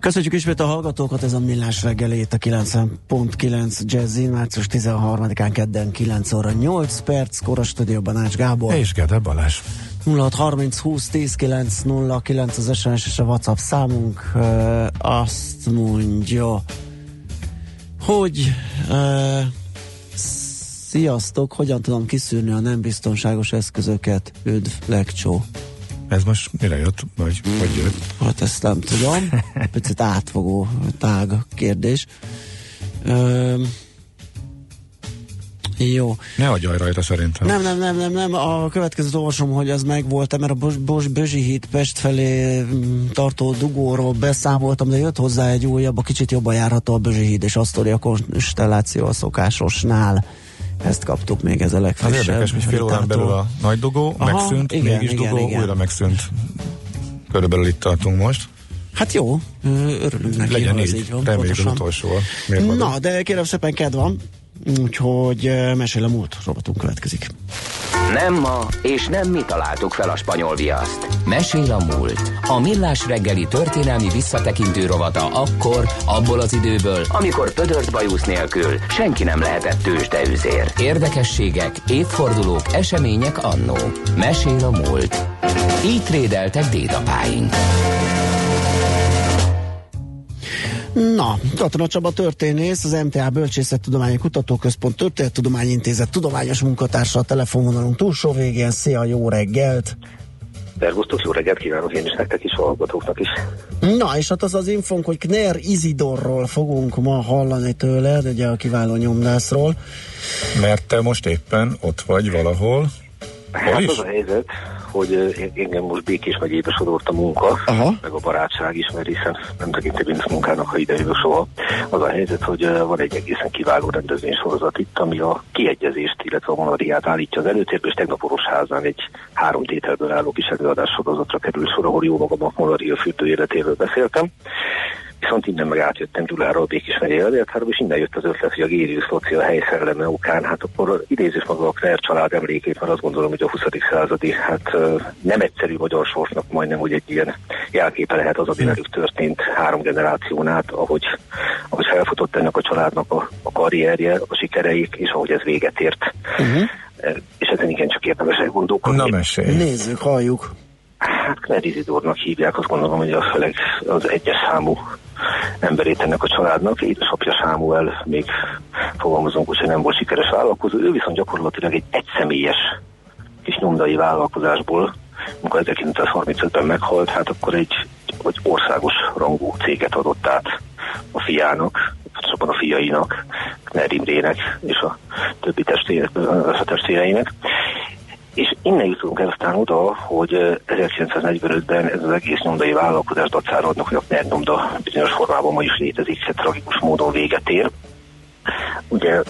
Köszönjük ismét a hallgatókat, ez a Millás reggelét a 90.9 Jazzin, március 13-án kedden 9 óra 8 perc, kora stúdióban Ács Gábor. És Gede Balázs. 0630 20 10 9 0 9 az SMS és a WhatsApp számunk uh, azt mondja, hogy uh, sziasztok, hogyan tudom kiszűrni a nem biztonságos eszközöket, üdv, legcsó. Ez most mire jött, vagy hogy jött? Hát ezt nem tudom. Picit átfogó, tág kérdés. Ö, jó. Ne agyalj rajta szerintem. Nem, nem, nem, nem, nem. A következőt olvasom, hogy az megvolt, mert a Bos, Bos Bözsi híd Pest felé mm, tartó dugóról beszámoltam, de jött hozzá egy újabb, a kicsit jobban járható a Bözsi híd, és azt a konstelláció a szokásosnál. Ezt kaptuk még ez a legfrissebb. Az érdekes, hogy fél órán belül a nagy dugó Aha, megszűnt, igen, mégis igen, dugó igen. újra megszűnt. Körülbelül itt tartunk most. Hát jó, örülünk neki, Legyen így, így van, reméljük az utolsó. Na, de kérem szépen kedv van, úgyhogy mesél a múlt, robotunk következik. Nem ma, és nem mi találtuk fel a spanyol viaszt. Mesél a múlt. A millás reggeli történelmi visszatekintő rovata akkor, abból az időből, amikor pödört bajusz nélkül senki nem lehetett tőzsdeüzér. Érdekességek, évfordulók, események annó. Mesél a múlt. Így trédeltek dédapáink. Na, Katona Csaba történész, az MTA Bölcsészettudományi Kutatóközpont Történettudományi Intézet tudományos munkatársa a telefonvonalunk túlsó végén. Szia, jó reggelt! Szervusztok, jó reggelt kívánok én is nektek is, hallgatóknak is. Na, és hát az az infónk, hogy Kner Izidorról fogunk ma hallani tőled, ugye a kiváló nyomdászról. Mert te most éppen ott vagy valahol. Hol hát is? az a helyzet, hogy engem most Békés megyébe sodort a munka, Aha. meg a barátság is, mert hiszen nem tekintem én munkának, ha ide jövök soha. Az a helyzet, hogy van egy egészen kiváló rendezvénysorozat itt, ami a kiegyezést, illetve a monadiát állítja az előtérbe, és tegnap házán egy három tételből álló kis előadás sorozatra kerül sor, ahol jó magam a Monadia fürdő életéről beszéltem. Viszont innen meg átjöttem Gyuláról, Békés megyei Adéltáról, és innen jött az ötlet, hogy a Gérius Loci a helyszelleme okán, hát akkor idézés maga a Kner család emlékét, mert azt gondolom, hogy a 20. századi, hát nem egyszerű magyar sorsnak majdnem, hogy egy ilyen jelképe lehet az, ami velük történt három generáción át, ahogy, ahogy felfutott ennek a családnak a, a karrierje, a sikereik, és ahogy ez véget ért. Uh-huh. És ezen igen csak érdemes elgondolkodni. Na mesélj. Nézzük, halljuk. Hát Kner Izidornak hívják, azt gondolom, hogy a főleg az egyes számú emberét ennek a családnak. Édesapja Sámuel még fogalmazunk, hogy nem volt sikeres vállalkozó, ő viszont gyakorlatilag egy egyszemélyes kis nyomdai vállalkozásból, amikor 1935-ben meghalt, hát akkor egy, egy országos rangú céget adott át a fiának, pontosabban a fiainak, Kner Imrének és a többi testvéreinek. És innen jutunk el aztán oda, hogy 1945-ben ez az egész nyomdai vállalkozás dacára adnak, hogy a NER nyomda bizonyos formában ma is létezik, hát tragikus módon véget ér. Ugye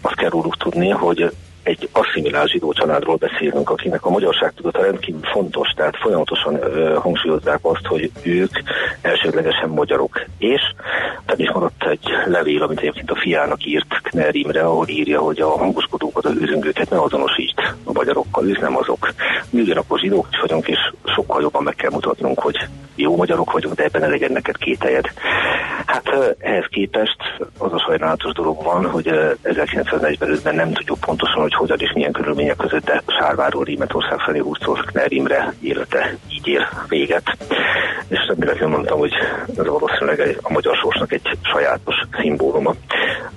azt kell róluk tudni, hogy egy asszimilált zsidó családról beszélünk, akinek a magyarság tudata rendkívül fontos, tehát folyamatosan ö, hangsúlyozzák azt, hogy ők elsődlegesen magyarok. És tehát is maradt egy levél, amit egyébként a fiának írt Kner Imre, ahol írja, hogy a hangoskodókat, az őzöngőket ne azonosít a magyarokkal, ők nem azok. Mi ugyanakkor zsidók is vagyunk, és sokkal jobban meg kell mutatnunk, hogy jó magyarok vagyunk, de ebben eleged neked kételjed. Hát ehhez képest az a sajnálatos dolog van, hogy 1945-ben nem tudjuk pontosan, hogyan és milyen körülmények között, de Sárváról Németország felé húztól Kner Imre élete így ér véget. És remélem mondtam, hogy ez valószínűleg a magyar sorsnak egy sajátos szimbóluma.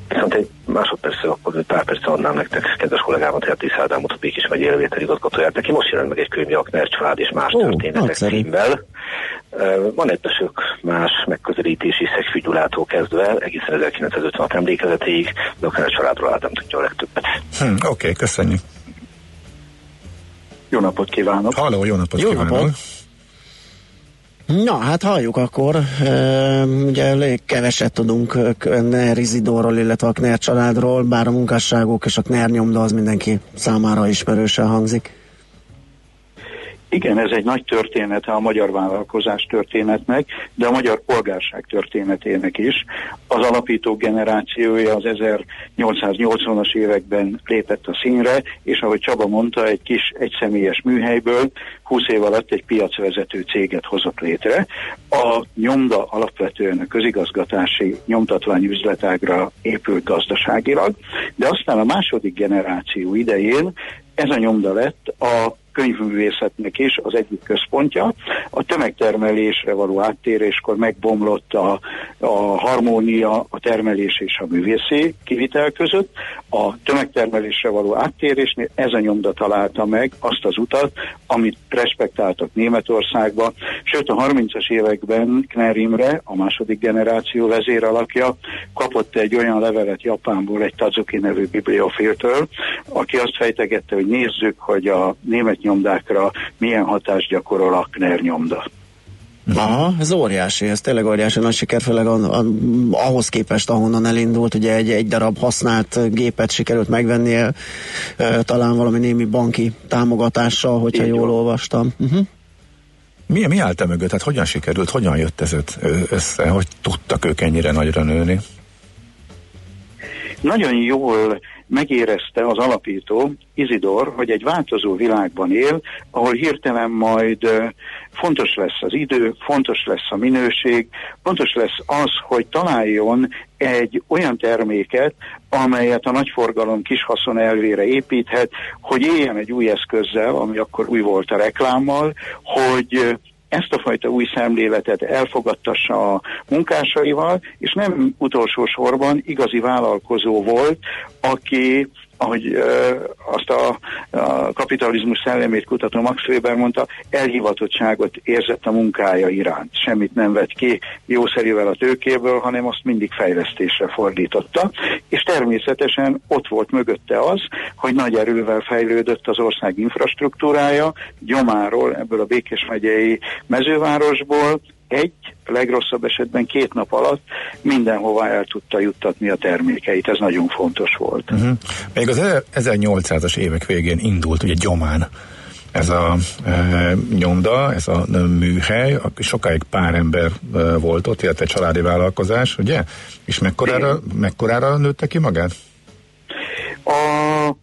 Viszont egy másodperc, akkor egy pár perc adnám nektek, kedves kollégámat, Hertész Ádámot, a Békés megy élvétel igazgatóját, neki most jelent meg egy könyv, a Kner család és más Ó, történetek címmel. Van egy sok más megközelítési szegfűgyulától kezdve, egészen 1956 emlékezetéig, de akár a családról Ádám tudja a legtöbbet. Hm, Oké, okay, köszönjük. Jó napot kívánok! Halló, jó napot jó kívánok! Napot. Na, hát halljuk akkor. E, ugye elég keveset tudunk Kner Izidorról, illetve a Kner családról, bár a munkásságok és a Kner nyomda az mindenki számára ismerősen hangzik. Igen, ez egy nagy története a magyar vállalkozás történetnek, de a magyar polgárság történetének is. Az alapító generációja az 1880-as években lépett a színre, és ahogy Csaba mondta, egy kis egyszemélyes műhelyből 20 év alatt egy piacvezető céget hozott létre. A nyomda alapvetően a közigazgatási nyomtatványi üzletágra épült gazdaságilag, de aztán a második generáció idején ez a nyomda lett a könyvművészetnek is az egyik központja. A tömegtermelésre való áttéréskor megbomlott a, a harmónia a termelés és a művészi kivitel között. A tömegtermelésre való áttérésnél ez a nyomda találta meg azt az utat, amit respektáltak Németországba, sőt a 30-as években Kner Imre, a második generáció vezéralakja, kapott egy olyan levelet Japánból, egy Tazuki nevű bibliofiltől, aki azt fejtegette, hogy nézzük, hogy a német nyomdákra milyen hatást gyakorol a Kner nyomda. Aha, ez óriási, ez tényleg óriási nagy siker, főleg a, a, ahhoz képest, ahonnan elindult, ugye egy, egy darab használt gépet sikerült megvennie, e, talán valami némi banki támogatással, hogyha Így jól jó. olvastam. Uh-huh. Mi, mi állt e mögött? Hát hogyan sikerült, hogyan jött ez össze, hogy tudtak ők ennyire nagyra nőni? Nagyon jól megérezte az alapító, Izidor, hogy egy változó világban él, ahol hirtelen majd fontos lesz az idő, fontos lesz a minőség, fontos lesz az, hogy találjon egy olyan terméket, amelyet a nagyforgalom kis haszon elvére építhet, hogy éljen egy új eszközzel, ami akkor új volt a reklámmal, hogy ezt a fajta új szemléletet elfogadtassa a munkásaival, és nem utolsó sorban igazi vállalkozó volt, aki ahogy uh, azt a, a kapitalizmus szellemét kutató Max Weber mondta, elhivatottságot érzett a munkája iránt. Semmit nem vett ki jószerűvel a tőkéből, hanem azt mindig fejlesztésre fordította. És természetesen ott volt mögötte az, hogy nagy erővel fejlődött az ország infrastruktúrája, gyomáról, ebből a Békés megyei mezővárosból egy, legrosszabb esetben két nap alatt mindenhova el tudta juttatni a termékeit. Ez nagyon fontos volt. Uh-huh. Még az 1800-as évek végén indult ugye Gyomán ez a e, nyomda, ez a műhely, sokáig pár ember e, volt ott, illetve családi vállalkozás, ugye? És mekkorára, mekkorára nőtte ki magát? A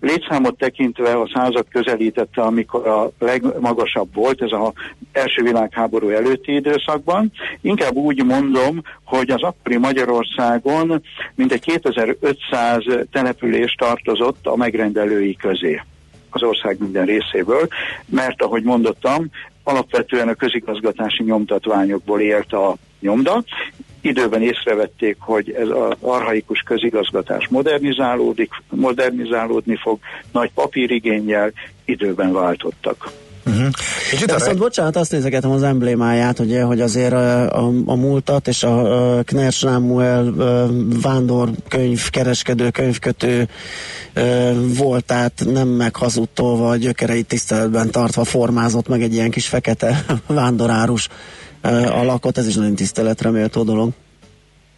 létszámot tekintve a század közelítette, amikor a legmagasabb volt, ez az első világháború előtti időszakban. Inkább úgy mondom, hogy az akkori Magyarországon mintegy 2500 település tartozott a megrendelői közé az ország minden részéből, mert ahogy mondottam, alapvetően a közigazgatási nyomtatványokból élt a nyomda, időben észrevették, hogy ez az arhaikus közigazgatás modernizálódik, modernizálódni fog, nagy papírigényel időben váltottak. Uh-huh. De viszont bocsánat, azt nézegetem az emblémáját, ugye, hogy azért a, a, a múltat és a, a Kner Sámuel vándor könyv, kereskedő, könyvkötő volt, tehát nem meghazudtolva, vagy gyökereit tiszteletben tartva formázott meg egy ilyen kis fekete vándorárus alakot, ez is nagyon tiszteletre méltó dolog.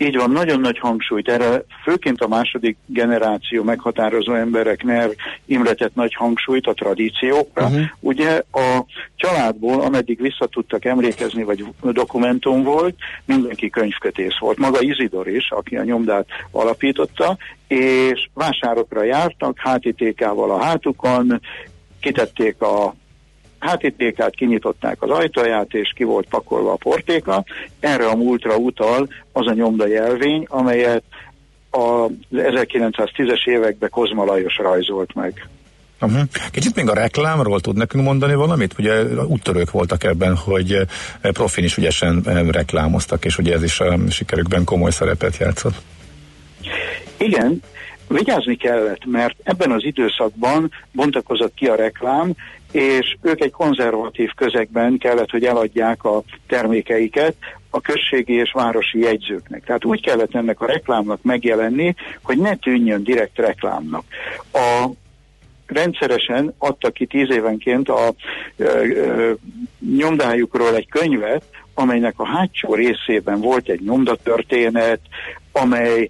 Így van, nagyon nagy hangsúlyt erre, főként a második generáció meghatározó embereknek imletett nagy hangsúlyt a tradíciókra. Uh-huh. Ugye a családból, ameddig vissza tudtak emlékezni, vagy dokumentum volt, mindenki könyvkötész volt. Maga Izidor is, aki a nyomdát alapította, és vásárokra jártak, hátitékával a hátukon, kitették a hátítékát, kinyitották az ajtaját, és ki volt pakolva a portéka. Erre a múltra utal az a nyomda jelvény, amelyet a 1910-es években Kozma Lajos rajzolt meg. Uh-huh. Kicsit még a reklámról tud nekünk mondani valamit? Ugye úttörők voltak ebben, hogy eh, profin is ügyesen eh, reklámoztak, és ugye ez is a sikerükben komoly szerepet játszott. Igen, vigyázni kellett, mert ebben az időszakban bontakozott ki a reklám, és ők egy konzervatív közegben kellett, hogy eladják a termékeiket a községi és városi jegyzőknek. Tehát úgy kellett ennek a reklámnak megjelenni, hogy ne tűnjön direkt reklámnak. A rendszeresen adtak ki tíz évenként a ö, ö, nyomdájukról egy könyvet, amelynek a hátsó részében volt egy nyomdatörténet, amely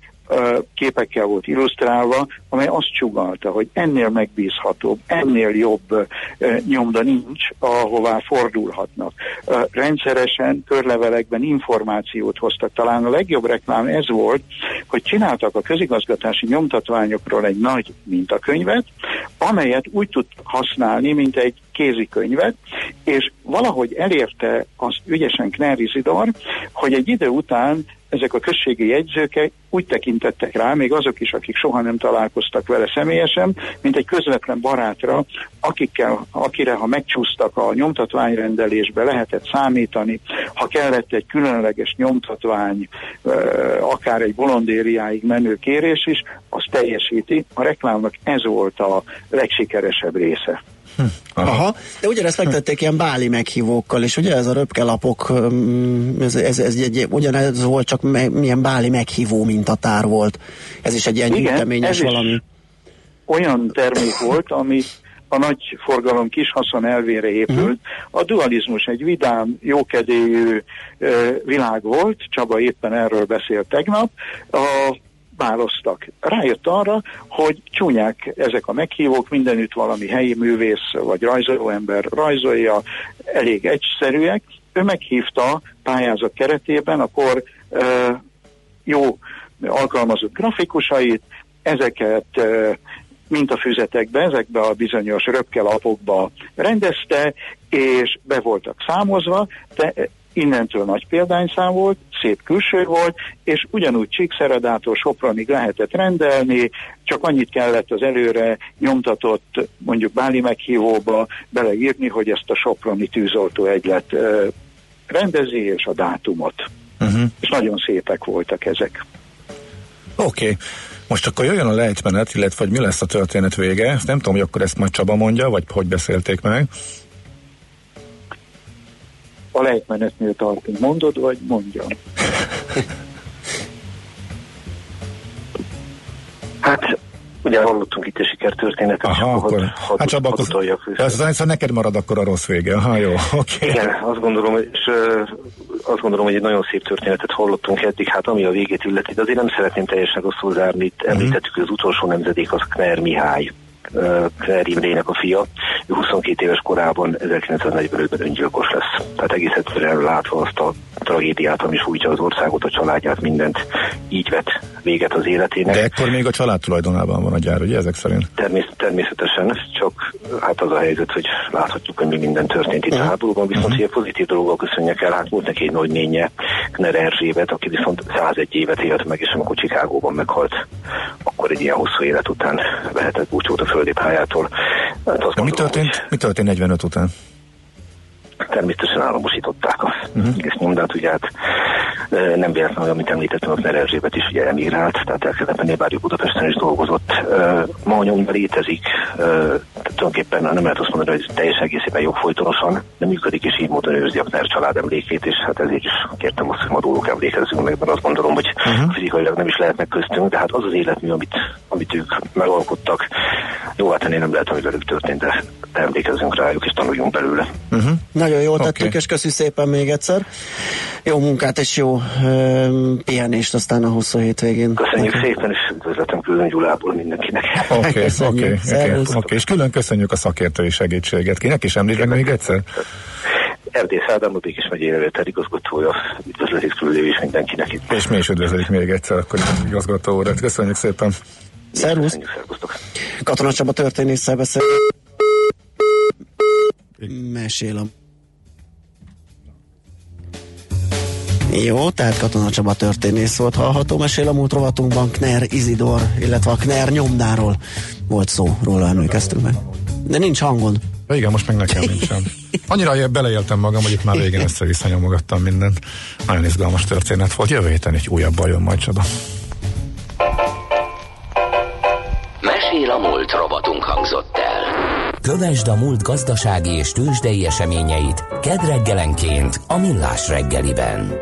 képekkel volt illusztrálva, amely azt csugalta, hogy ennél megbízhatóbb, ennél jobb nyomda nincs, ahová fordulhatnak. Rendszeresen körlevelekben információt hoztak. Talán a legjobb reklám ez volt, hogy csináltak a közigazgatási nyomtatványokról egy nagy mintakönyvet, amelyet úgy tud használni, mint egy kézikönyvet, és valahogy elérte azt ügyesen Kner Isidor, hogy egy idő után ezek a községi jegyzők úgy tekintettek rá, még azok is, akik soha nem találkoztak vele személyesen, mint egy közvetlen barátra, akikkel, akire ha megcsúsztak a nyomtatványrendelésbe, lehetett számítani, ha kellett egy különleges nyomtatvány, akár egy bolondériáig menő kérés is, az teljesíti. A reklámnak ez volt a legsikeresebb része. Hm. Aha. Aha. De ugyanezt megtették ilyen báli meghívókkal, és ugye ez a röpkelapok, ez, ez, ez egy, ugyanez volt, csak me, milyen báli meghívó mintatár volt. Ez is egy ilyen Igen, gyűjteményes valami. Olyan termék volt, ami a nagy forgalom kis haszon elvére épült. Uh-huh. A dualizmus egy vidám, jókedélyű világ volt, Csaba éppen erről beszélt tegnap. A választak. Rájött arra, hogy csúnyák ezek a meghívók, mindenütt valami helyi művész vagy rajzolóember rajzolja, elég egyszerűek. Ő meghívta pályázat keretében, akkor e, jó alkalmazott grafikusait, ezeket e, mintafüzetekbe, ezekbe a bizonyos röpkelapokba rendezte, és be voltak számozva, de innentől nagy példányszám volt, szép külső volt, és ugyanúgy Csíkszeredától Sopronig lehetett rendelni, csak annyit kellett az előre nyomtatott mondjuk Báli meghívóba beleírni, hogy ezt a Soproni tűzoltó egylet rendezi, és a dátumot. Uh-huh. És nagyon szépek voltak ezek. Oké. Okay. Most akkor jöjjön a lejtmenet, illetve hogy mi lesz a történet vége. Nem tudom, hogy akkor ezt majd Csaba mondja, vagy hogy beszélték meg a lejtmenetnél tartunk. Mondod, vagy mondjam? hát ugye hallottunk itt a sikertörténetet, Aha, akkor, akkor had, hát Csaba, akkor, ez, ez, neked marad akkor a rossz vége. Ha jó, oké. Okay. Igen, azt gondolom, és azt gondolom, hogy egy nagyon szép történetet hallottunk eddig, hát ami a végét illeti, de azért nem szeretném teljesen rosszul zárni, itt uh-huh. említettük, hogy az utolsó nemzedék az Kner Mihály Claire Imrének a fia, ő 22 éves korában 1945-ben öngyilkos lesz. Tehát egész egyszerűen látva azt a tragédiát, ami sújtja az országot, a családját, mindent így vett véget az életének. De ekkor még a család tulajdonában van a gyár, ugye ezek szerint? Természet, természetesen, csak hát az a helyzet, hogy láthatjuk, hogy mi minden történt itt uh-huh. a háborúban, viszont uh-huh. ilyen pozitív dolgok köszönjek el, hát volt neki egy nagy nénye, Kner Erzsébet, aki viszont 101 évet élt meg, és amikor Csikágóban meghalt, akkor egy ilyen hosszú élet után vehetett búcsút a földi pályától. Hát De mi történt, mi történt 45 után? természetesen államosították a uh-huh. egész nyomdát, ugye hát nem véletlenül, amit említettem, az Erzsébet is ugye emigrált, tehát el kellett menni, bár Budapesten is dolgozott. Ma a nyomda létezik, tulajdonképpen nem lehet azt mondani, hogy teljes egészében jogfolytonosan, de működik, és így módon őrzi a Kner család emlékét, és hát ezért is kértem azt, hogy ma róluk emlékezzünk meg, mert azt gondolom, hogy uh-huh. fizikailag nem is lehetnek köztünk, de hát az az életmű, amit, amit ők megalkottak, jó, hát ennél nem lehet, hogy velük történt, de emlékezzünk rájuk, és tanuljunk belőle. Uh-huh. Nagyon jól tettük, okay. és köszi szépen még egyszer. Jó munkát és jó uh, pihenést aztán a hosszú hétvégén. Köszönjük okay. szépen, és üdvözletem külön Gyulából mindenkinek. Oké, oké, oké. És külön köszönjük a szakértői segítséget. Kinek is említek még egyszer? Erdész Ádám, a Békés megyére igazgatója, üdvözletik külön és mindenkinek itt. És mi is üdvözletik még egyszer, akkor igazgató urat. Köszönjük szépen. Szervusz. Katona Csaba történésszel Mesélem. Jó, tehát Katona Csaba történész volt hallható. Mesél a múlt rovatunkban Kner Izidor, illetve a Kner nyomdáról volt szó, róla emlékeztünk meg. De nincs hangon. De igen, most meg nekem nincsen. Annyira beleéltem magam, hogy itt már végén össze-vissza nyomogattam mindent. Nagyon izgalmas történet volt. Jövő héten egy újabb bajom majd Csaba. Mesél a múlt robotunk hangzott el. Kövesd a múlt gazdasági és tőzsdei eseményeit kedd reggelenként a Millás reggeliben.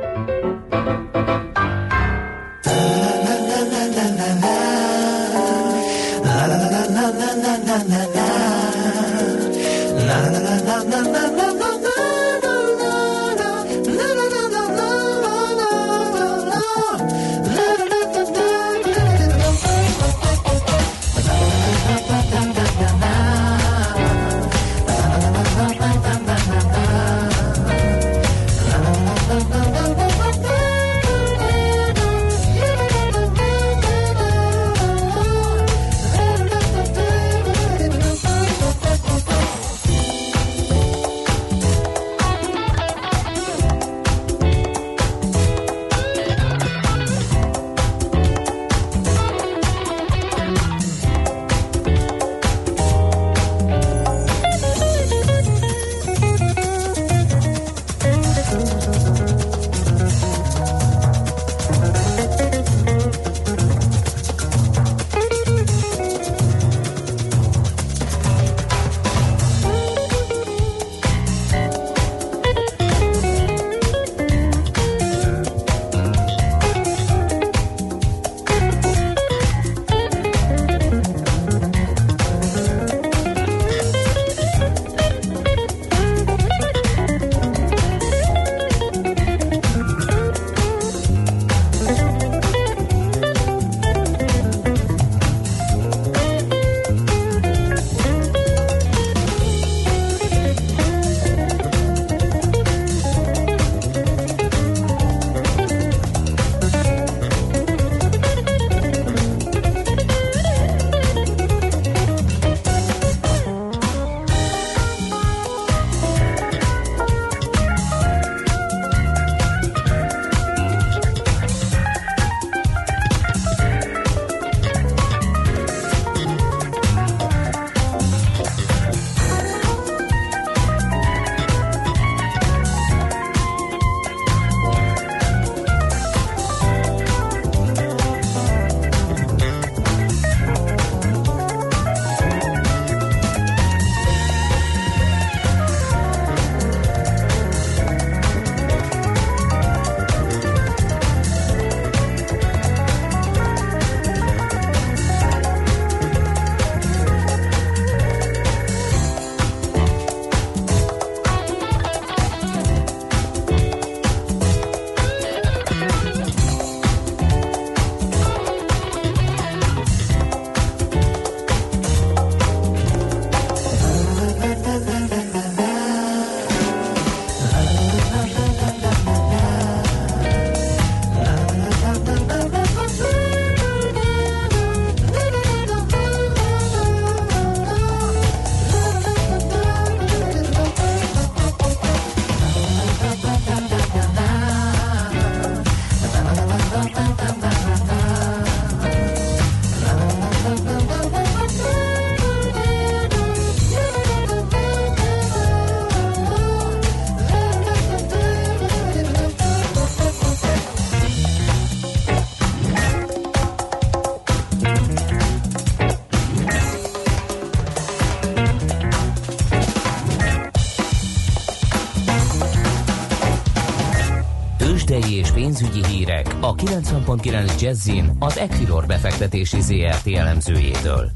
90.9 Jazzin az Equilor befektetési ZRT elemzőjétől.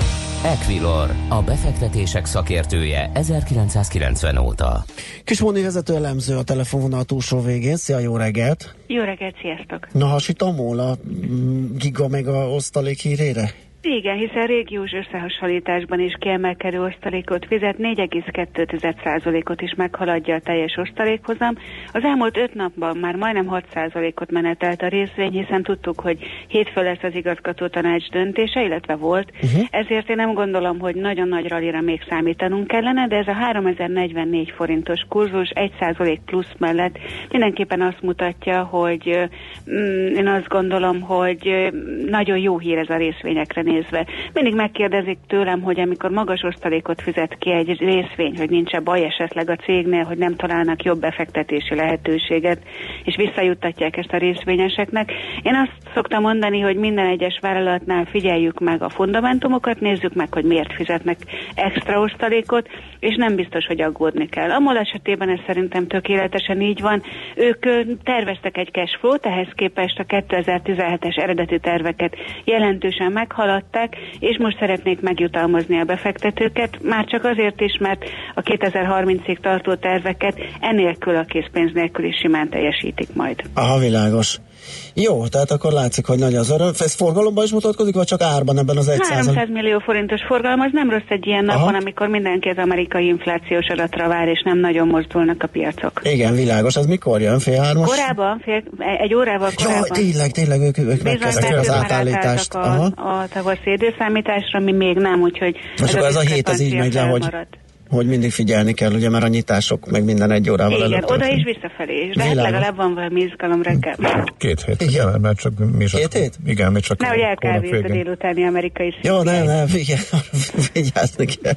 Equilor, a befektetések szakértője 1990 óta. Kismondi vezető elemző a telefonvonal túlsó végén. Szia, jó reggelt! Jó reggelt, sziasztok! Na, hasítom a mm, giga meg a osztalék hírére? Igen, hiszen régiós összehasonlításban is kiemelkedő osztalékot fizet, 4,2%-ot is meghaladja a teljes osztalékhozam. Az elmúlt öt napban már majdnem 6%-ot menetelt a részvény, hiszen tudtuk, hogy hétfő lesz az igazgató tanács döntése, illetve volt. Uh-huh. Ezért én nem gondolom, hogy nagyon nagy ralira még számítanunk kellene, de ez a 3044 forintos kurzus 1% plusz mellett mindenképpen azt mutatja, hogy mm, én azt gondolom, hogy nagyon jó hír ez a részvényekre nézve. Mindig megkérdezik tőlem, hogy amikor magas osztalékot fizet ki egy részvény, hogy nincs-e baj esetleg a cégnél, hogy nem találnak jobb befektetési lehetőséget, és visszajuttatják ezt a részvényeseknek. Én azt szoktam mondani, hogy minden egyes vállalatnál figyeljük meg a fundamentumokat, nézzük meg, hogy miért fizetnek extra osztalékot, és nem biztos, hogy aggódni kell. A MOL esetében ez szerintem tökéletesen így van. Ők terveztek egy cash flow ehhez képest a 2017-es eredeti terveket jelentősen meghalad, haladták, és most szeretnék megjutalmazni a befektetőket, már csak azért is, mert a 2030-ig tartó terveket enélkül a készpénz nélkül is simán teljesítik majd. Aha, világos. Jó, tehát akkor látszik, hogy nagy az öröm. Ez forgalomban is mutatkozik, vagy csak árban ebben az 100 300 millió forintos forgalom, az nem rossz egy ilyen Aha. napon, amikor mindenki az amerikai inflációs adatra vár, és nem nagyon mozdulnak a piacok. Igen, világos. Ez mikor jön? Fél hármas? Korábban, fél, egy órával korábban. Ja, tényleg, tényleg, ők, ők megkezdték az átállítást. A, a tavaszi időszámításra, mi még nem, úgyhogy Most ez, ez a hét az így megy le, hogy hogy mindig figyelni kell, ugye, mert a nyitások meg minden egy órával Igen, előtt. oda is visszafelé is, de hát legalább van valami izgalom reggel. Két hét, igen, mert csak mi csak, Két hét? Igen, még csak Nehogy elkávézd a délutáni amerikai Jó, nem, nem, vigyázni kell.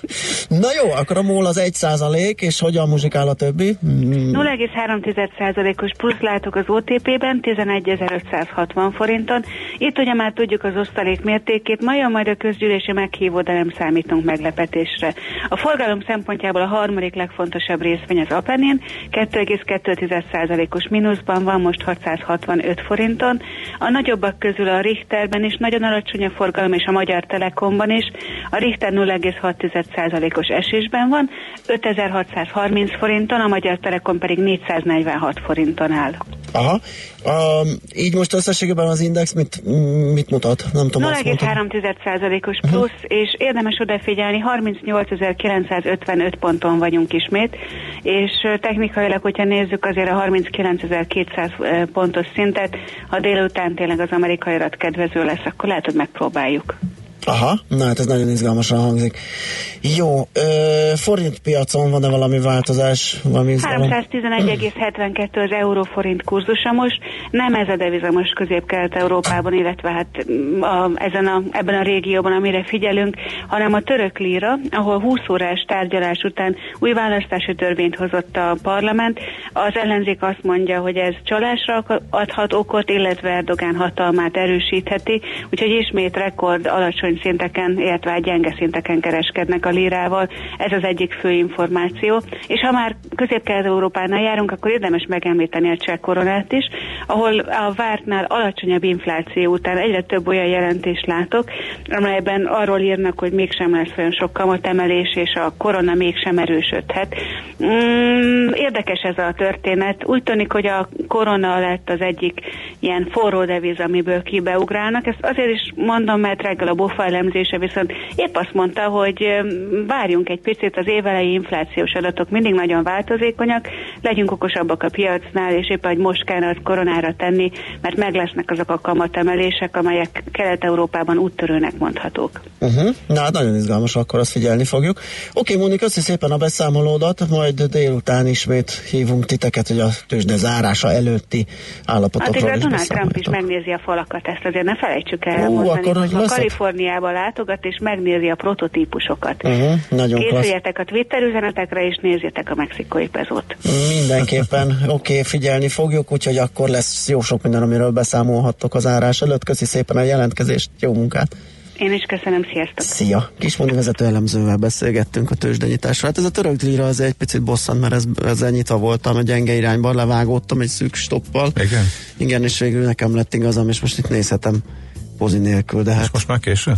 Na jó, akkor a MOL az egy százalék, és hogyan muzsikál a többi? 0,3 százalékos plusz látok az OTP-ben, 11.560 forinton. Itt ugye már tudjuk az osztalék mértékét, ma jön majd a közgyűlési meghívó, de nem számítunk meglepetésre. A forgalom szem szempontjából a harmadik legfontosabb részvény az Apenin, 2,2%-os mínuszban van most 665 forinton. A nagyobbak közül a Richterben is nagyon alacsony a forgalom, és a Magyar Telekomban is. A Richter 0,6%-os esésben van, 5630 forinton, a Magyar Telekom pedig 446 forinton áll. Aha. Um, így most összességében az index mit, mit mutat? Nem tudom. 0,3%-os mhm. plusz, uh-huh. és érdemes odafigyelni, 38.955 ponton vagyunk ismét, és technikailag, hogyha nézzük azért a 39.200 pontos szintet, ha délután tényleg az amerikai adat kedvező lesz, akkor lehet, hogy megpróbáljuk. Aha, na hát ez nagyon izgalmasan hangzik. Jó, ö, forint piacon van-e valami változás? 311,72 az euró-forint kurzusa most. Nem ez a deviza most közép-kelet-európában, illetve hát a, ezen a, ebben a régióban, amire figyelünk, hanem a török líra, ahol 20 órás tárgyalás után új választási törvényt hozott a parlament. Az ellenzék azt mondja, hogy ez csalásra adhat okot, illetve Erdogán hatalmát erősítheti, úgyhogy ismét rekord alacsony alacsony szinteken, illetve gyenge szinteken kereskednek a lírával. Ez az egyik fő információ. És ha már közép-kelet-európánál járunk, akkor érdemes megemlíteni a cseh koronát is, ahol a vártnál alacsonyabb infláció után egyre több olyan jelentést látok, amelyben arról írnak, hogy mégsem lesz olyan sok kamatemelés, és a korona mégsem erősödhet. Mm, érdekes ez a történet. Úgy tűnik, hogy a korona lett az egyik ilyen forró deviz, amiből kibeugrálnak. Ezt azért is mondom, mert reggel a BOFA elemzése viszont épp azt mondta, hogy várjunk egy picit, az évelei inflációs adatok mindig nagyon változékonyak, legyünk okosabbak a piacnál, és épp, hogy most kellene az koronára tenni, mert meg lesznek azok a kamatemelések, amelyek Kelet-Európában úttörőnek mondhatók. Uh-huh. Na, hát nagyon izgalmas, akkor azt figyelni fogjuk. Oké, Móni, köszi szépen a beszámolódat, majd délután ismét hívunk titeket, hogy a tőzsde zárása előtti állapotokról is Donald Trump is megnézi a falakat, ezt azért ne felejtsük el mondani, akkor hogy a Kalifornia Kaliforniába látogat, és megnézi a prototípusokat. Uh-huh, nagyon Készüljetek klassz. a Twitter üzenetekre, és nézzétek a mexikói pezót. Mindenképpen, oké, okay, figyelni fogjuk, úgyhogy akkor lesz jó sok minden, amiről beszámolhattok az árás előtt. Köszi szépen a jelentkezést, jó munkát! Én is köszönöm, sziasztok! Szia! Kismondi vezető elemzővel beszélgettünk a tőzsdenyításról. Hát ez a török lira az egy picit bosszant, mert ez, ezzel nyitva voltam, a gyenge irányban levágódtam egy szűk stoppal. Igen? Igen, és végül nekem lett igazam, és most itt nézhetem pozi nélkül, de hát... És most már késő?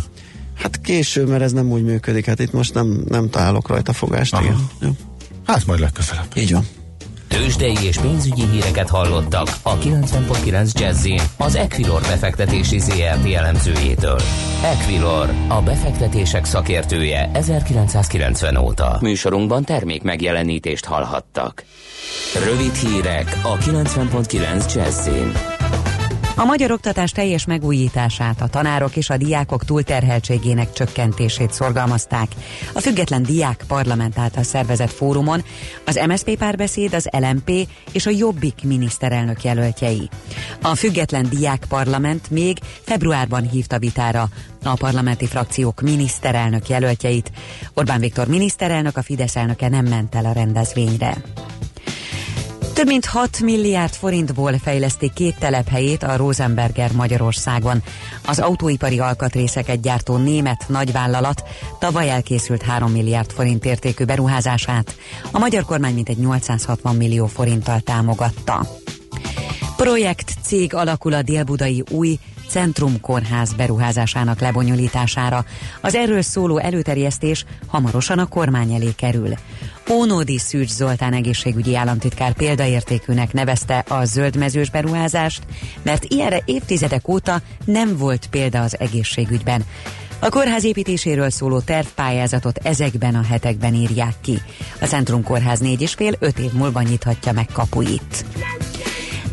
Hát késő, mert ez nem úgy működik, hát itt most nem, nem találok rajta fogást, Aha. igen. Jó. Hát majd legközelebb. Így van. Tőzsdei és pénzügyi híreket hallottak a 90.9 jazz az Equilor befektetési ZRT elemzőjétől. Equilor, a befektetések szakértője 1990 óta. Műsorunkban termék megjelenítést hallhattak. Rövid hírek a 90.9 jazz a magyar oktatás teljes megújítását, a tanárok és a diákok túlterheltségének csökkentését szorgalmazták. A független diák parlament által szervezett fórumon az MSZP párbeszéd, az LMP és a Jobbik miniszterelnök jelöltjei. A független diák parlament még februárban hívta vitára a parlamenti frakciók miniszterelnök jelöltjeit. Orbán Viktor miniszterelnök, a Fidesz elnöke nem ment el a rendezvényre. Több mint 6 milliárd forintból fejleszti két telephelyét a Rosenberger Magyarországon. Az autóipari alkatrészeket gyártó német nagyvállalat tavaly elkészült 3 milliárd forint értékű beruházását. A magyar kormány mintegy 860 millió forinttal támogatta. Projekt cég alakul a délbudai új Centrum Kórház beruházásának lebonyolítására. Az erről szóló előterjesztés hamarosan a kormány elé kerül. Ónódi Szűcs Zoltán egészségügyi államtitkár példaértékűnek nevezte a zöldmezős beruházást, mert ilyenre évtizedek óta nem volt példa az egészségügyben. A kórház építéséről szóló tervpályázatot ezekben a hetekben írják ki. A Centrum Kórház négy és fél öt év múlva nyithatja meg kapuit.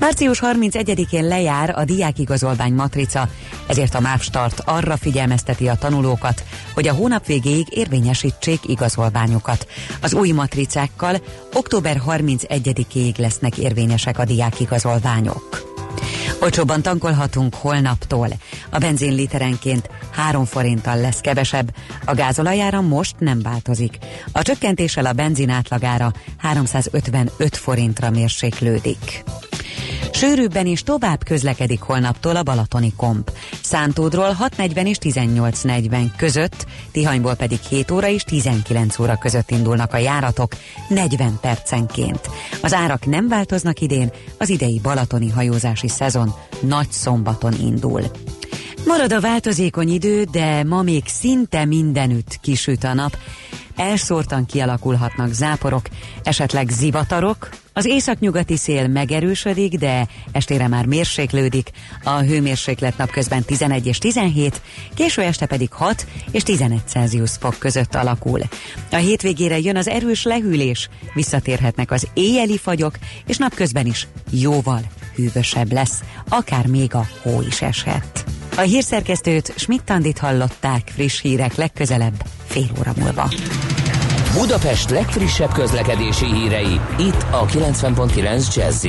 Március 31-én lejár a diákigazolvány matrica, ezért a MÁV arra figyelmezteti a tanulókat, hogy a hónap végéig érvényesítsék igazolványokat. Az új matricákkal október 31-ig lesznek érvényesek a diákigazolványok. Olcsóbban tankolhatunk holnaptól. A benzin literenként 3 forinttal lesz kevesebb, a gázolajára most nem változik. A csökkentéssel a benzin átlagára 355 forintra mérséklődik. Sűrűbben is tovább közlekedik holnaptól a Balatoni komp. Szántódról 6.40 és 18.40 között, Tihanyból pedig 7 óra és 19 óra között indulnak a járatok 40 percenként. Az árak nem változnak idén, az idei balatoni hajózási szezon nagy szombaton indul. Marad a változékony idő, de ma még szinte mindenütt kisüt a nap. Elszórtan kialakulhatnak záporok, esetleg zivatarok, az északnyugati szél megerősödik, de estére már mérséklődik. A hőmérséklet napközben 11 és 17, késő este pedig 6 és 11 Celsius fok között alakul. A hétvégére jön az erős lehűlés, visszatérhetnek az éjjeli fagyok, és napközben is jóval hűvösebb lesz, akár még a hó is eshet. A hírszerkesztőt Schmidt-Tandit hallották friss hírek legközelebb fél óra múlva. Budapest legfrissebb közlekedési hírei, itt a 90.9 jazz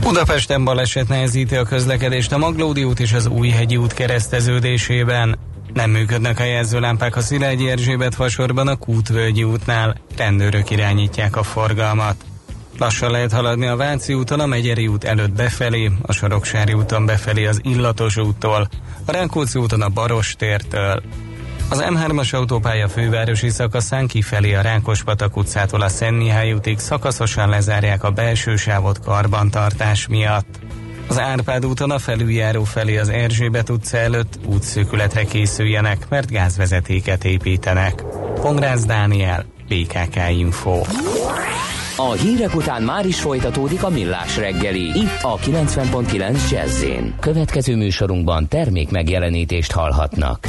Budapesten baleset nehezíti a közlekedést a Maglódi út és az Újhegyi út kereszteződésében. Nem működnek a jelzőlámpák a Szilágyi Erzsébet fasorban a Kútvölgyi útnál, rendőrök irányítják a forgalmat. Lassan lehet haladni a Váci úton, a Megyeri út előtt befelé, a Soroksári úton befelé az Illatos úttól, a Rákóczi úton a Baros tértől. Az M3-as autópálya fővárosi szakaszán kifelé a Rákospatak utcától a Mihály útig szakaszosan lezárják a belső sávot karbantartás miatt. Az Árpád úton a felüljáró felé az Erzsébet utca előtt útszűkületre készüljenek, mert gázvezetéket építenek. Pongrász Dániel, BKK Info. A hírek után már is folytatódik a millás reggeli. Itt a 90.9 jazz Következő műsorunkban termék megjelenítést hallhatnak.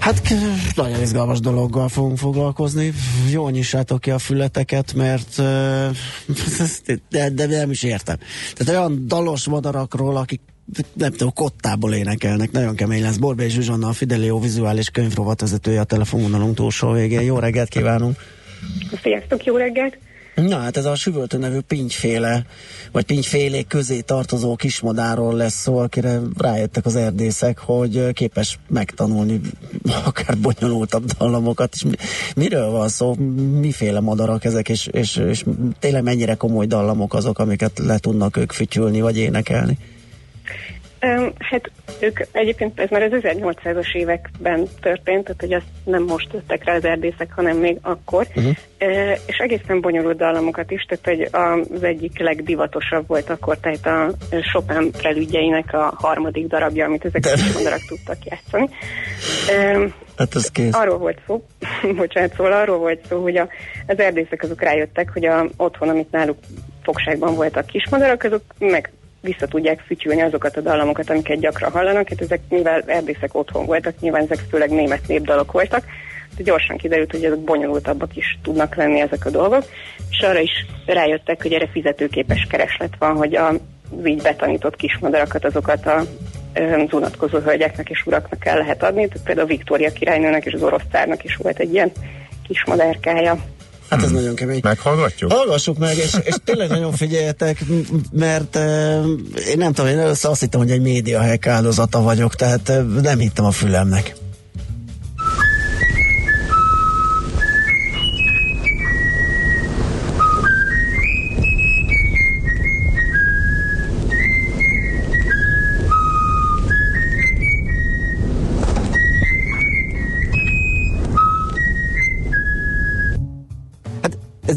Hát nagyon izgalmas dologgal fogunk foglalkozni. Jó nyissátok ki a fületeket, mert de, de nem is értem. Tehát olyan dalos madarakról, akik nem tudom, kottából énekelnek, nagyon kemény lesz. Borbé Zsuzsanna, a Fidelio vizuális könyvrovatvezetője a telefonvonalunk túlsó végén. Jó reggelt kívánunk! Sziasztok, jó reggelt! Na hát ez a süvöltő nevű pingyféle, vagy pingyfélék közé tartozó kismadáról lesz szó, akire rájöttek az erdészek, hogy képes megtanulni akár bonyolultabb dallamokat. És miről van szó? Miféle madarak ezek, és, és, és tényleg mennyire komoly dallamok azok, amiket le tudnak ők fütyülni, vagy énekelni? Hát ők egyébként ez már az 1800-as években történt, tehát hogy azt nem most jöttek rá az erdészek, hanem még akkor, uh-huh. és egészen bonyolult dallamokat is, tehát hogy az egyik legdivatosabb volt akkor, tehát a Chopin prelügyeinek a harmadik darabja, amit ezek a madarak tudtak játszani. Hát ez kész. Arról volt szó, bocsánat, szóval arról volt szó, hogy a, az erdészek azok rájöttek, hogy a otthon, amit náluk fogságban voltak kismadarak, azok meg vissza tudják fütyülni azokat a dallamokat, amiket gyakran hallanak. Hát ezek mivel erdészek otthon voltak, nyilván ezek főleg német népdalok voltak, de gyorsan kiderült, hogy ezek bonyolultabbak is tudnak lenni ezek a dolgok, és arra is rájöttek, hogy erre fizetőképes kereslet van, hogy a így betanított kismadarakat, azokat a az unatkozó hölgyeknek és uraknak el lehet adni. Tehát például a Viktória királynőnek és az orosz cárnak is volt egy ilyen kis. Hát ez hmm. nagyon kemény. Meghallgatjuk? Hallgassuk meg, és, és tényleg nagyon figyeljetek, mert uh, én nem tudom, én először azt hittem, hogy egy média hack áldozata vagyok, tehát uh, nem hittem a fülemnek.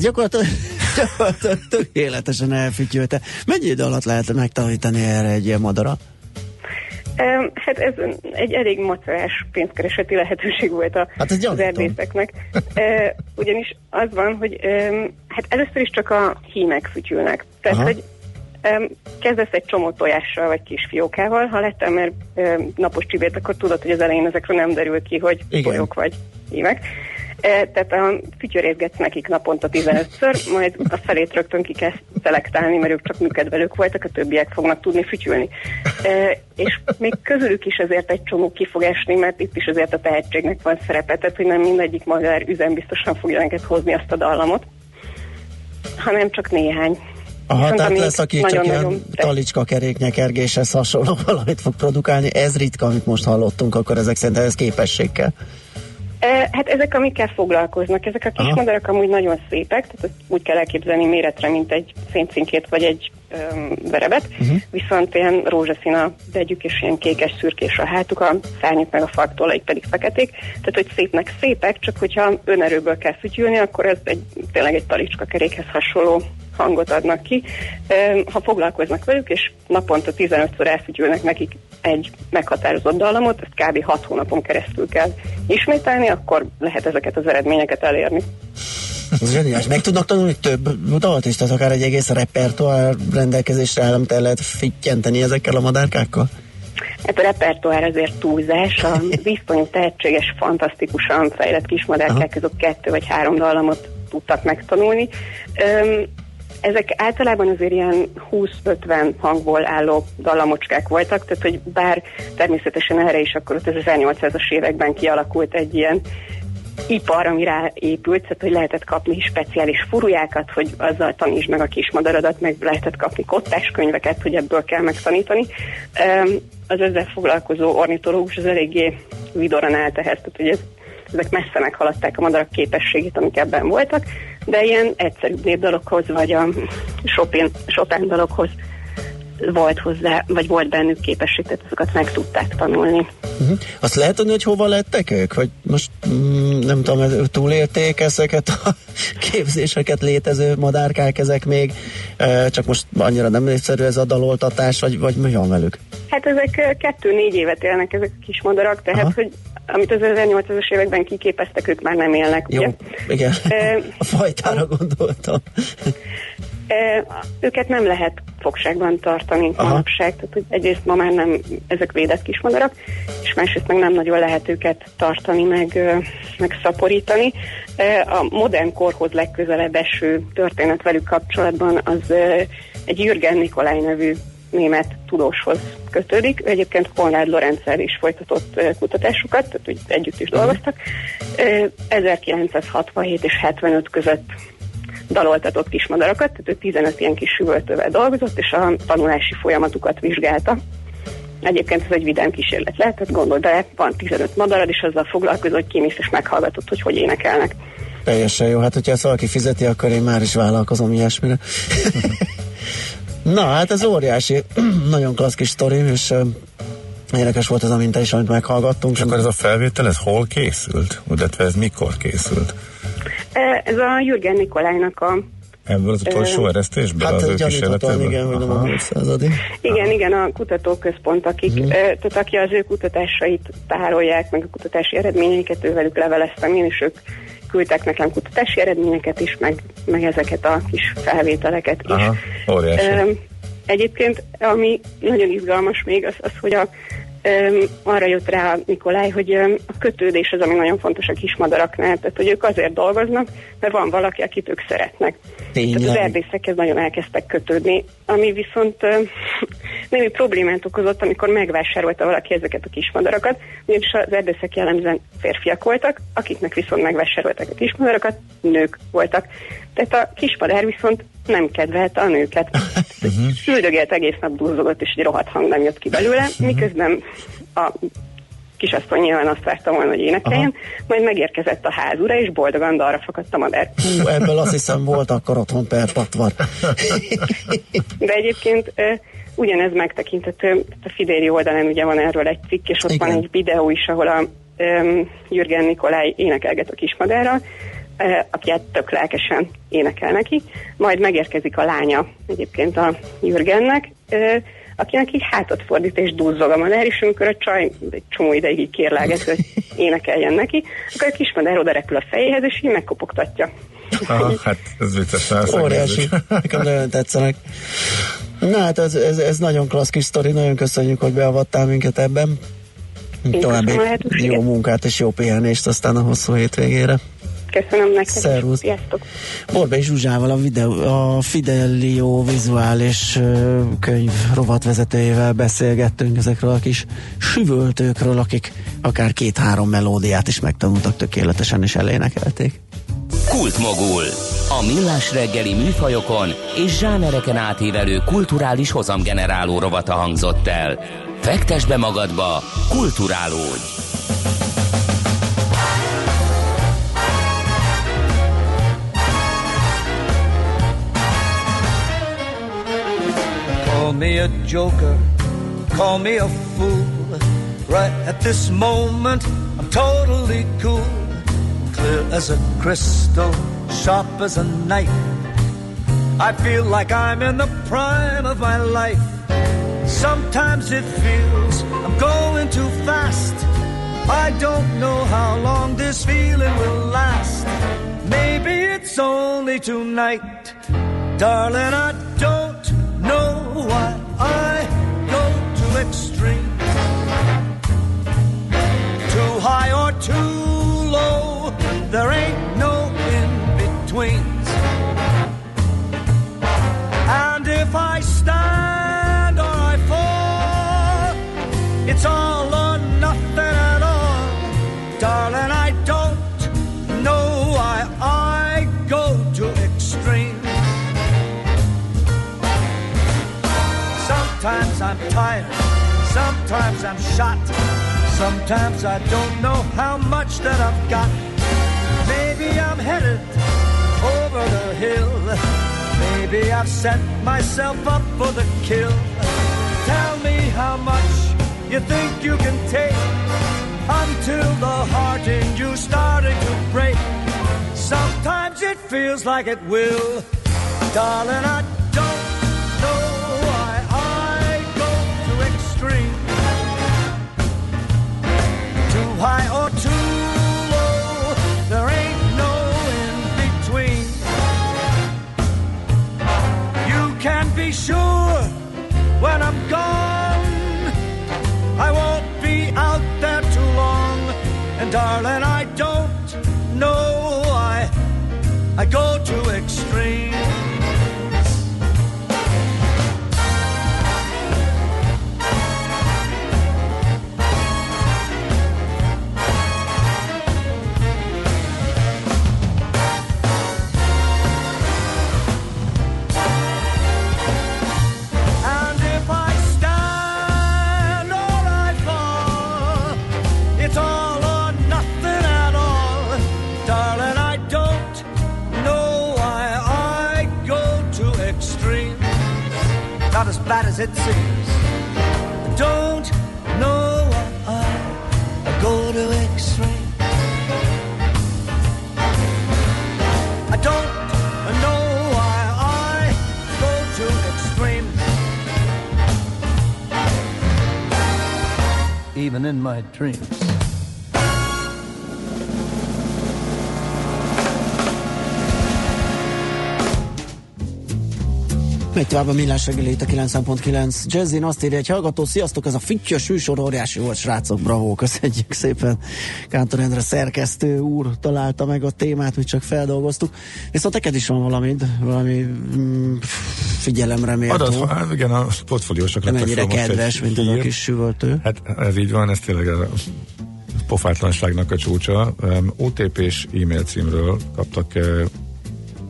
Gyakorlatilag, gyakorlatilag tökéletesen elfütyülte. Mennyi idő alatt lehet megtanítani erre egy ilyen madarat? Hát ez egy elég macerás pénzkereseti lehetőség volt a, hát az erdészeknek. Ugyanis az van, hogy hát először is csak a hímek fütyülnek. Tehát, Aha. hogy kezdesz egy csomó tojással vagy kis fiókával, ha lettem mert napos csibét, akkor tudod, hogy az elején ezekről nem derül ki, hogy Igen. tojók vagy hímek. E, tehát a fütyörészgetsz nekik naponta 15-ször, majd a felét rögtön ki kell szelektálni, mert ők csak műkedvelők voltak, a többiek fognak tudni fütyülni. E, és még közülük is azért egy csomó ki fog esni, mert itt is azért a tehetségnek van szerepe, tehát hogy nem mindegyik madár üzembiztosan fogja neked hozni azt a dallamot, hanem csak néhány. Aha, tehát lesz, aki nagyon, csak ilyen talicska keréknyekergéshez hasonló valamit fog produkálni. Ez ritka, amit most hallottunk, akkor ezek szerint ez képesség kell. Hát ezek, amikkel foglalkoznak, ezek a kis Aha. madarak amúgy nagyon szépek, tehát úgy kell elképzelni méretre, mint egy széncinkét vagy egy verebet, uh-huh. viszont ilyen rózsaszín a begyük és ilyen kékes szürkés a hátuk, a szárnyuk meg a farktolaik pedig feketék, tehát hogy szépnek szépek, csak hogyha önerőből kell fütyülni, akkor ez egy, tényleg egy talicska kerékhez hasonló hangot adnak ki. Ha foglalkoznak velük, és naponta 15-szor elfütyülnek nekik egy meghatározott dallamot, ezt kb. 6 hónapon keresztül kell ismételni, akkor lehet ezeket az eredményeket elérni. Ez zseniális. Meg tudnak tanulni több dalt is, tehát akár egy egész repertoár rendelkezésre állam el lehet fittyenteni ezekkel a madárkákkal? Hát a repertoár azért túlzás, a bizonyos tehetséges, fantasztikusan fejlett kismadárkák, azok kettő vagy három dallamot tudtak megtanulni. Öm, ezek általában azért ilyen 20-50 hangból álló dallamocskák voltak, tehát hogy bár természetesen erre is akkor az 1800-as években kialakult egy ilyen ipar, ami ráépült, tehát hogy lehetett kapni speciális furujákat, hogy azzal tanítsd meg a kismadaradat, meg lehetett kapni kottáskönyveket, hogy ebből kell megtanítani. Az ezzel foglalkozó ornitológus az eléggé vidoran állt ehhez, tehát hogy ez, ezek messze meghaladták a madarak képességét, amik ebben voltak, de ilyen egyszerűbb népdalokhoz, vagy a Chopin, Chopin dalokhoz volt hozzá, vagy volt bennük képesség, tehát azokat meg tudták tanulni. Uh-huh. Azt lehet tudni, hogy hova lettek ők? Vagy most mm, nem tudom, túlélték ezeket a képzéseket, létező madárkák ezek még, csak most annyira nem népszerű ez a daloltatás, vagy, vagy mi van velük? Hát ezek kettő-négy évet élnek ezek a kis madarak, tehát Aha. hogy amit az 1800-as években kiképeztek, ők már nem élnek, Jó, ugye? igen. a fajtára gondoltam. Őket nem lehet fogságban tartani Aha. manapság, tehát hogy egyrészt ma már nem ezek védett kismadarak, és másrészt meg nem nagyon lehet őket tartani, meg, meg szaporítani. A modern korhoz legközelebb eső történet velük kapcsolatban az egy Jürgen Nikolaj nevű német tudóshoz kötődik. Ő egyébként Konrad Lorenzel is folytatott kutatásokat, tehát együtt is dolgoztak. 1967 és 75 között daloltatott kismadarakat, tehát ő 15 ilyen kis süvöltővel dolgozott, és a tanulási folyamatukat vizsgálta. Egyébként ez egy vidám kísérlet lehet, tehát gondolj de van 15 madarad, és azzal foglalkozó, hogy kimész és meghallgatott, hogy hogy énekelnek. Teljesen jó, hát hogyha ezt valaki fizeti, akkor én már is vállalkozom ilyesmire. Na, hát ez óriási, nagyon klassz kis sztori, és Érdekes volt ez a minta is, amit meghallgattunk. És akkor ez a felvétel, ez hol készült? Illetve ez mikor készült? Ez a Jürgen Nikolájnak a Ebből az utolsó eresztésből hát, az ő kísérletéből? igen, hogy nem a 20 századi. Igen, igen, a kutatóközpont, akik, uh-huh. tehát aki az ő kutatásait tárolják, meg a kutatási eredményeiket, ővelük leveleztem én, és ők küldtek nekem kutatási eredményeket is, meg, meg ezeket a kis felvételeket is. Aha, óriási. Egyébként, ami nagyon izgalmas még, az, az hogy a um, arra jött rá Nikolaj, hogy a kötődés az, ami nagyon fontos a kismadaraknál, tehát hogy ők azért dolgoznak, mert van valaki, akit ők szeretnek. Tényleg. Tehát az erdészekhez nagyon elkezdtek kötődni, ami viszont um, némi problémát okozott, amikor megvásárolta valaki ezeket a kismadarakat, ugyanis az erdészek jellemzően férfiak voltak, akiknek viszont megvásároltak a kismadarakat, nők voltak. Tehát a kismadár viszont nem kedvelte a nőket. Uh-huh. Üldögélt egész nap duzzogott, és egy rohadt hang nem jött ki belőle, uh-huh. miközben a kisasszony nyilván azt várta volna, hogy énekeljen, Aha. majd megérkezett a házura, és boldogan dalra fakadt a madár. Hú, ebből azt hiszem volt akkor otthon per. De egyébként ugyanez megtekinthető, a Fidéri oldalán ugye van erről egy cikk, és ott Igen. van egy videó is, ahol a um, Jürgen Nikolaj énekelget a kismadárral, aki hát tök lelkesen énekel neki, majd megérkezik a lánya egyébként a Jürgennek, akinek így hátat fordít és duzzog a madár, és amikor a csaj egy csomó ideig így kérlelget, hogy énekeljen neki, akkor a kismadár oda repül a fejéhez, és így megkopogtatja. Aha, hát ez vicces. Óriási. Nekem nagyon tetszenek. Na hát ez, ez, ez nagyon klassz kis sztori, nagyon köszönjük, hogy beavattál minket ebben. További jó munkát és jó pihenést aztán a hosszú hétvégére. Köszönöm nektek. Szervusz. Sziasztok. Borbé Zsuzsával, a, videó, a Fidelio vizuális könyv rovatvezetőjével beszélgettünk ezekről a kis süvöltőkről, akik akár két-három melódiát is megtanultak tökéletesen és elénekelték. Kultmogul. A millás reggeli műfajokon és zsánereken átívelő kulturális hozamgeneráló rovata hangzott el. Fektes be magadba, kulturálódj! Call me a joker, call me a fool. Right at this moment, I'm totally cool. Clear as a crystal, sharp as a knife. I feel like I'm in the prime of my life. Sometimes it feels I'm going too fast. I don't know how long this feeling will last. Maybe it's only tonight. Darling, I don't know why I go to extreme. Too high or too low, there ain't no in betweens. And if I stand or I fall, it's all or nothing at all. Darling, I don't I'm tired, sometimes I'm shot. Sometimes I don't know how much that I've got. Maybe I'm headed over the hill. Maybe I've set myself up for the kill. Tell me how much you think you can take until the heart in you starting to break. Sometimes it feels like it will. Darling, I high or too low, there ain't no in between. You can be sure when I'm gone, I won't be out there too long. And darling, I don't know why I go to extreme. bad as it seems. I don't know why I go to extreme. I don't know why I go to extreme. Even in my dreams. Megy tovább a millás reggeli a 9.9 Jazzin azt írja, egy hallgató, sziasztok, ez a füttyös műsor óriási volt, srácok, bravo, köszönjük szépen. Kántor Endre szerkesztő úr találta meg a témát, mi csak feldolgoztuk. Viszont neked is van valami, valami mm, figyelemre méltó. Adat, hát igen, a portfóliósokra. Nem ennyire kedves, mint ez a kis süvöltő. Hát ez így van, ez tényleg a pofátlanságnak a csúcsa. Um, OTP-s e-mail címről kaptak uh,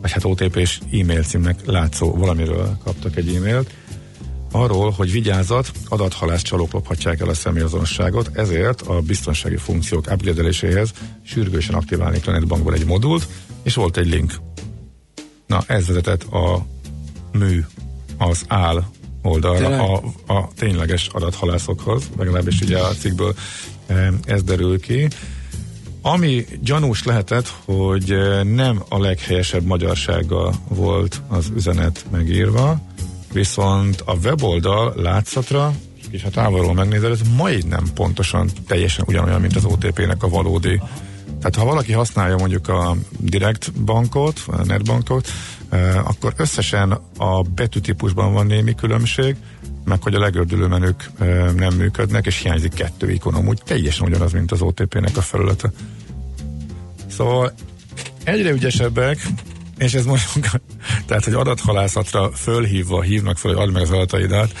vagy hát OTP-s e-mail címnek látszó valamiről kaptak egy e-mailt, arról, hogy vigyázat, adathalász csalók lophatják el a személyazonosságot, ezért a biztonsági funkciók upgrade sürgősen aktiválni a netbankból egy modult, és volt egy link. Na, ez vezetett a mű, az áll oldalra, a, a tényleges adathalászokhoz, legalábbis ugye a cikkből eh, ez derül ki. Ami gyanús lehetett, hogy eh, nem a leghelyesebb magyarsága volt az üzenet megírva, viszont a weboldal látszatra, és ha távolról megnézel, ez majdnem pontosan teljesen ugyanolyan, mint az OTP-nek a valódi. Tehát ha valaki használja mondjuk a direkt bankot, a netbankot, eh, akkor összesen a betűtípusban van némi különbség, meg hogy a legördülő menük nem működnek, és hiányzik kettő ikon, amúgy teljesen ugyanaz, mint az OTP-nek a felülete. Szóval egyre ügyesebbek, és ez mondjuk, tehát, hogy adathalászatra fölhívva hívnak föl, hogy add meg az adataidat,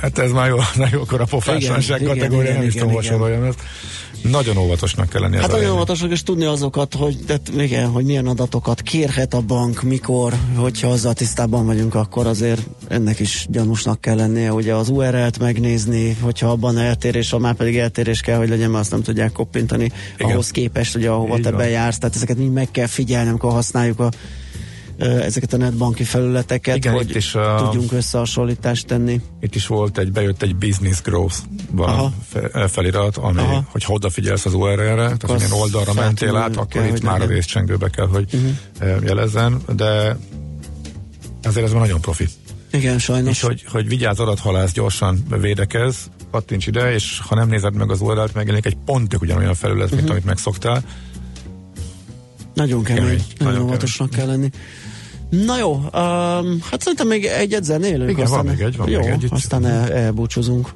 hát ez már jó, akkor a pofátlanság kategória, nem is tudom, ezt. Nagyon óvatosnak kell lenni. Hát nagyon óvatosnak, és tudni azokat, hogy, tehát igen, hogy milyen adatokat kérhet a bank, mikor, hogyha azzal tisztában vagyunk, akkor azért ennek is gyanúsnak kell lennie, ugye az URL-t megnézni, hogyha abban eltérés, ha már pedig eltérés kell, hogy legyen, mert azt nem tudják koppintani igen. ahhoz képest, ugye ahova Így te van. bejársz, tehát ezeket mind meg kell figyelni, amikor használjuk a ezeket a netbanki felületeket, Igen, hogy is tudjunk összehasonlítást tenni. Itt is volt egy, bejött egy business growth van felirat, ami, Aha. hogy ha odafigyelsz az URL-re, tehát hogy ilyen oldalra mentél át, akkor kell, itt már legyen. a részcsengőbe kell, hogy uh-huh. jelezzen, de ezért ez már nagyon profi. Igen, sajnos. És hogy, hogy vigyázz adathalász, gyorsan védekez, kattints ide, és ha nem nézed meg az oldalt, megjelenik egy pontig ugyanolyan felület, uh-huh. mint amit megszoktál. Nagyon kemény, kemény nagyon óvatosnak kell lenni. Na jó, um, hát szerintem még egyet zenélünk. Igen, aztán van még egy, van jó, még egy. Aztán el, elbúcsúzunk.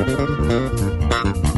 Música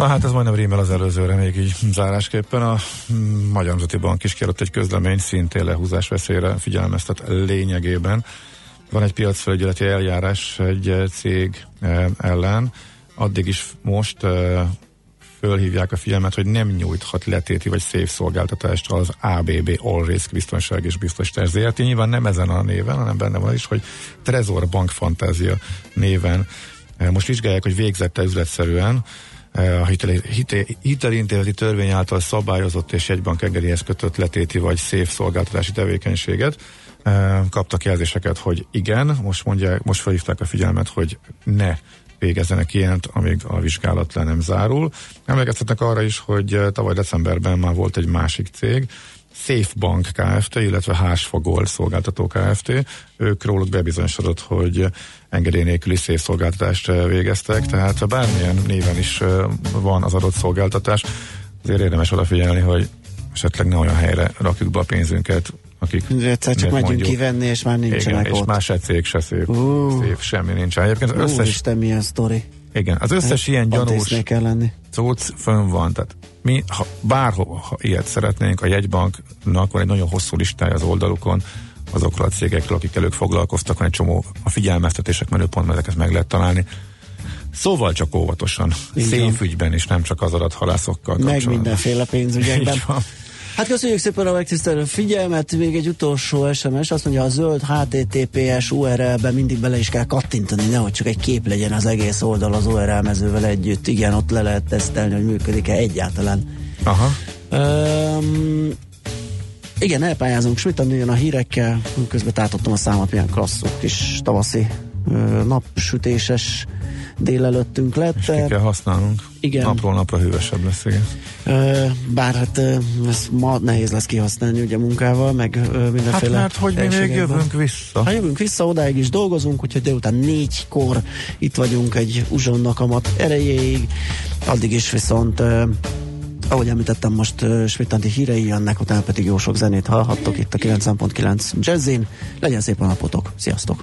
Na hát ez majdnem rímel az előzőre, még így zárásképpen. A Magyar Nemzeti Bank is kiadott egy közlemény, szintén lehúzás veszélyre figyelmeztet lényegében. Van egy piacfelügyeleti eljárás egy cég eh, ellen, addig is most eh, fölhívják a figyelmet, hogy nem nyújthat letéti vagy szép szolgáltatást az ABB All Risk biztonság és biztosítás ZRT. Nyilván nem ezen a néven, hanem benne van is, hogy Trezor Bank Fantázia néven. Eh, most vizsgálják, hogy végzette üzletszerűen a hitelintézeti törvény által szabályozott és jegybank engedélyhez kötött letéti vagy szép szolgáltatási tevékenységet. Kaptak jelzéseket, hogy igen, most mondják, most felhívták a figyelmet, hogy ne végezzenek ilyent, amíg a vizsgálat le nem zárul. Emlékeztetnek arra is, hogy tavaly decemberben már volt egy másik cég, Safe Bank Kft., illetve Hásfagol szolgáltató Kft. Ők róluk bebizonyosodott, hogy engedély nélküli szolgáltatást végeztek, tehát bármilyen néven is van az adott szolgáltatás, azért érdemes odafigyelni, hogy esetleg ne olyan helyre rakjuk be a pénzünket, akik... Egyszer csak megyünk mondjuk, kivenni, és már nincsenek igen, ott. és más se cég se szép, uh, szép semmi nincs. Egyébként összes... Isten, milyen sztori. Igen, az összes hát, ilyen gyanús kell lenni. cucc fönn van, tehát mi, ha bárhol ha ilyet szeretnénk, a jegybanknak van egy nagyon hosszú listája az oldalukon, azokról a cégekről, akikkel ők foglalkoztak, van egy csomó a figyelmeztetések menüpontban ezeket meg lehet találni. Szóval csak óvatosan. Szép ügyben is, nem csak az adathalászokkal Meg mindenféle pénzügyekben. Hát köszönjük szépen a megtisztelő figyelmet. Még egy utolsó SMS. Azt mondja, a zöld HTTPS URL-be mindig bele is kell kattintani, nehogy csak egy kép legyen az egész oldal az URL mezővel együtt. Igen, ott le lehet tesztelni, hogy működik-e egyáltalán. Aha. Um, igen, elpályázunk Schmidt a hírekkel, közben tátottam a számot, milyen klasszú kis tavaszi napsütéses délelőttünk lett. És ki kell használnunk. Igen. Napról napra hűvösebb lesz, igen. Bár hát ez ma nehéz lesz kihasználni ugye munkával, meg mindenféle Hát mert hogy mi még jövünk vissza. Hát jövünk vissza, odáig is dolgozunk, úgyhogy délután négykor itt vagyunk egy uzsonnak amat erejéig. Addig is viszont ahogy említettem, most uh, Smittanti hírei jönnek, utána pedig jó sok zenét hallhattok itt a 9.9 Jazzin. Legyen szép a napotok. Sziasztok!